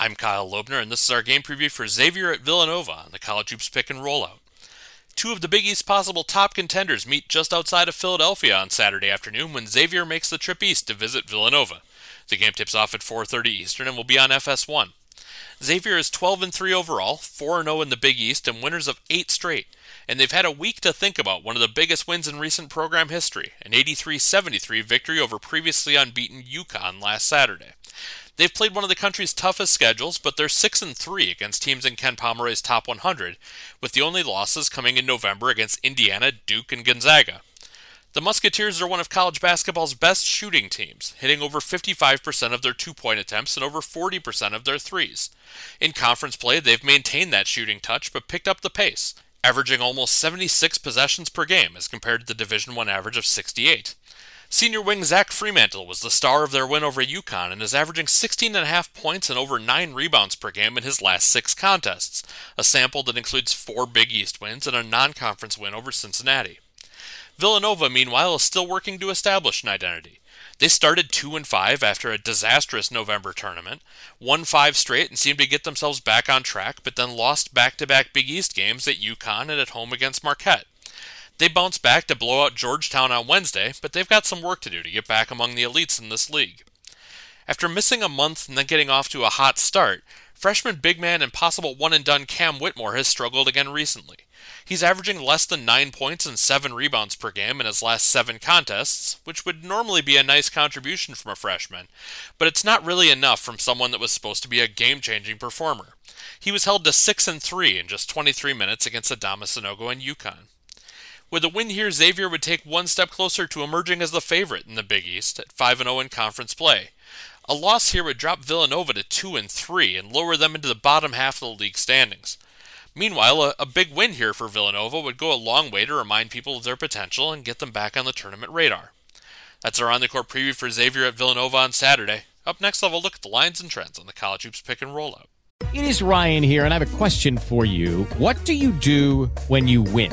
I'm Kyle Lobner, and this is our game preview for Xavier at Villanova on the College Hoops Pick and Rollout. Two of the Big East possible top contenders meet just outside of Philadelphia on Saturday afternoon when Xavier makes the trip east to visit Villanova. The game tips off at 4:30 Eastern and will be on FS1. Xavier is 12 and 3 overall, 4 0 in the Big East, and winners of 8 straight. And they've had a week to think about one of the biggest wins in recent program history, an 83 73 victory over previously unbeaten UConn last Saturday. They've played one of the country's toughest schedules, but they're 6 and 3 against teams in Ken Pomeroy's top 100, with the only losses coming in November against Indiana, Duke, and Gonzaga. The Musketeers are one of college basketball's best shooting teams, hitting over 55% of their two point attempts and over 40% of their threes. In conference play, they've maintained that shooting touch but picked up the pace, averaging almost 76 possessions per game as compared to the Division I average of 68. Senior wing Zach Freemantle was the star of their win over UConn and is averaging 16.5 points and over 9 rebounds per game in his last six contests, a sample that includes four Big East wins and a non conference win over Cincinnati. Villanova, meanwhile, is still working to establish an identity. They started 2 and 5 after a disastrous November tournament, won 5 straight and seemed to get themselves back on track, but then lost back to back Big East games at UConn and at home against Marquette. They bounced back to blow out Georgetown on Wednesday, but they've got some work to do to get back among the elites in this league. After missing a month and then getting off to a hot start, freshman big man and possible one and done Cam Whitmore has struggled again recently. He's averaging less than 9 points and 7 rebounds per game in his last 7 contests, which would normally be a nice contribution from a freshman, but it's not really enough from someone that was supposed to be a game changing performer. He was held to 6 and 3 in just 23 minutes against Adama Sanogo and UConn. With a win here, Xavier would take one step closer to emerging as the favorite in the Big East at 5 0 in conference play. A loss here would drop Villanova to 2 and 3 and lower them into the bottom half of the league standings. Meanwhile, a, a, big win here for Villanova would go a long way to remind people of their potential and get them back on the tournament radar. That's our on the court preview for Xavier at Villanova on Saturday. Up next, I'll have a look at the lines and trends on the college hoops pick and rollout. It is Ryan here, and I have a question for you. What do you do when you win?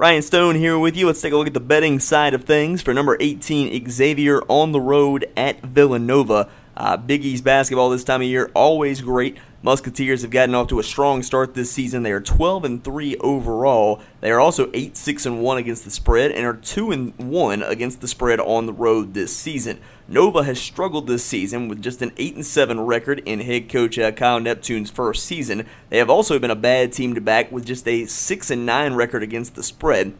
Ryan Stone here with you. Let's take a look at the betting side of things for number 18, Xavier on the road at Villanova. Uh, Big East basketball this time of year always great. Musketeers have gotten off to a strong start this season. They are 12 and 3 overall. They are also 8 6 and 1 against the spread and are 2 and 1 against the spread on the road this season. Nova has struggled this season with just an 8 and 7 record in head coach uh, Kyle Neptune's first season. They have also been a bad team to back with just a 6 and 9 record against the spread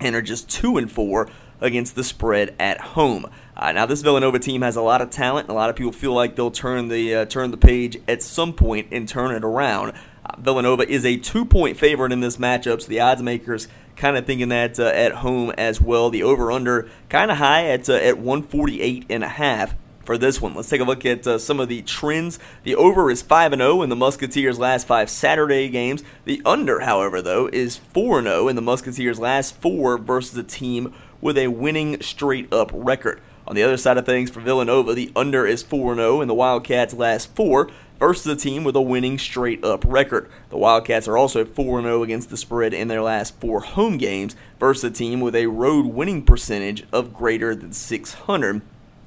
and are just 2 and 4 against the spread at home. Uh, now, this Villanova team has a lot of talent. A lot of people feel like they'll turn the uh, turn the page at some point and turn it around. Uh, Villanova is a two-point favorite in this matchup, so the odds makers kind of thinking that uh, at home as well. The over/under kind of high at uh, at 148 and a half for this one. Let's take a look at uh, some of the trends. The over is 5 0 in the Musketeers' last five Saturday games. The under, however, though, is 4 0 in the Musketeers' last four versus a team with a winning straight up record. On the other side of things, for Villanova, the under is 4 0 in the Wildcats' last four versus a team with a winning straight up record. The Wildcats are also 4 0 against the spread in their last four home games versus a team with a road winning percentage of greater than 600.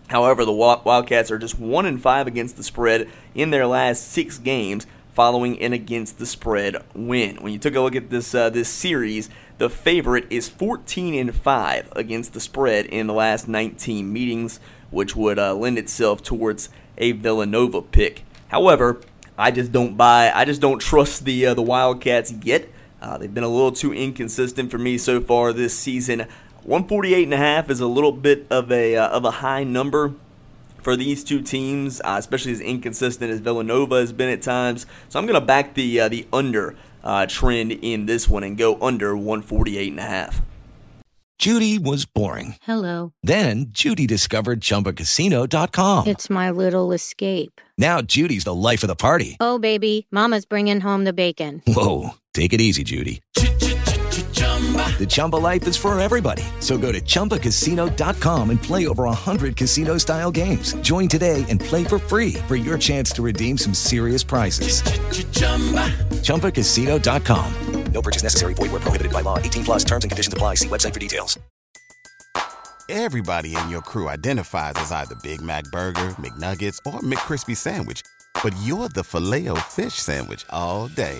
However, the Wildcats are just 1 5 against the spread in their last six games following an against the spread win. When you took a look at this uh, this series, the favorite is 14 and 5 against the spread in the last 19 meetings, which would uh, lend itself towards a Villanova pick. However, I just don't buy. I just don't trust the uh, the Wildcats yet. Uh, they've been a little too inconsistent for me so far this season. 148 and a half is a little bit of a uh, of a high number for these two teams, uh, especially as inconsistent as Villanova has been at times. So I'm going to back the uh, the under uh, trend in this one and go under 148 and a half. Judy was boring. Hello. Then Judy discovered ChumbaCasino.com. It's my little escape. Now Judy's the life of the party. Oh, baby, Mama's bringing home the bacon. Whoa, take it easy, Judy. The Chumba life is for everybody. So go to ChumbaCasino.com and play over 100 casino style games. Join today and play for free for your chance to redeem some serious prizes. ChumbaCasino.com. No purchase necessary. Void where prohibited by law. 18 plus terms and conditions apply. See website for details. Everybody in your crew identifies as either Big Mac Burger, McNuggets, or McCrispy Sandwich. But you're the filet fish Sandwich all day.